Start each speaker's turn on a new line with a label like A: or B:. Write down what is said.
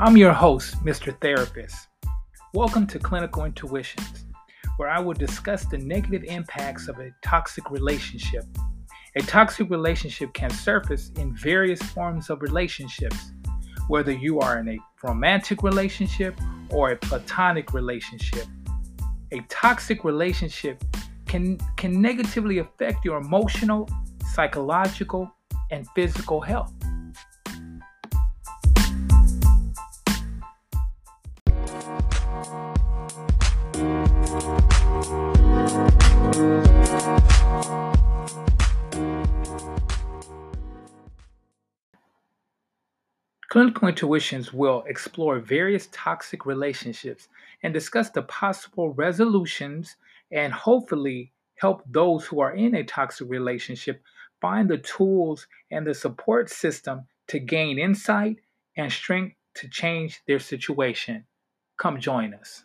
A: I'm your host, Mr. Therapist. Welcome to Clinical Intuitions, where I will discuss the negative impacts of a toxic relationship. A toxic relationship can surface in various forms of relationships, whether you are in a romantic relationship or a platonic relationship. A toxic relationship can, can negatively affect your emotional, psychological, and physical health. Clinical Intuitions will explore various toxic relationships and discuss the possible resolutions and hopefully help those who are in a toxic relationship find the tools and the support system to gain insight and strength to change their situation. Come join us.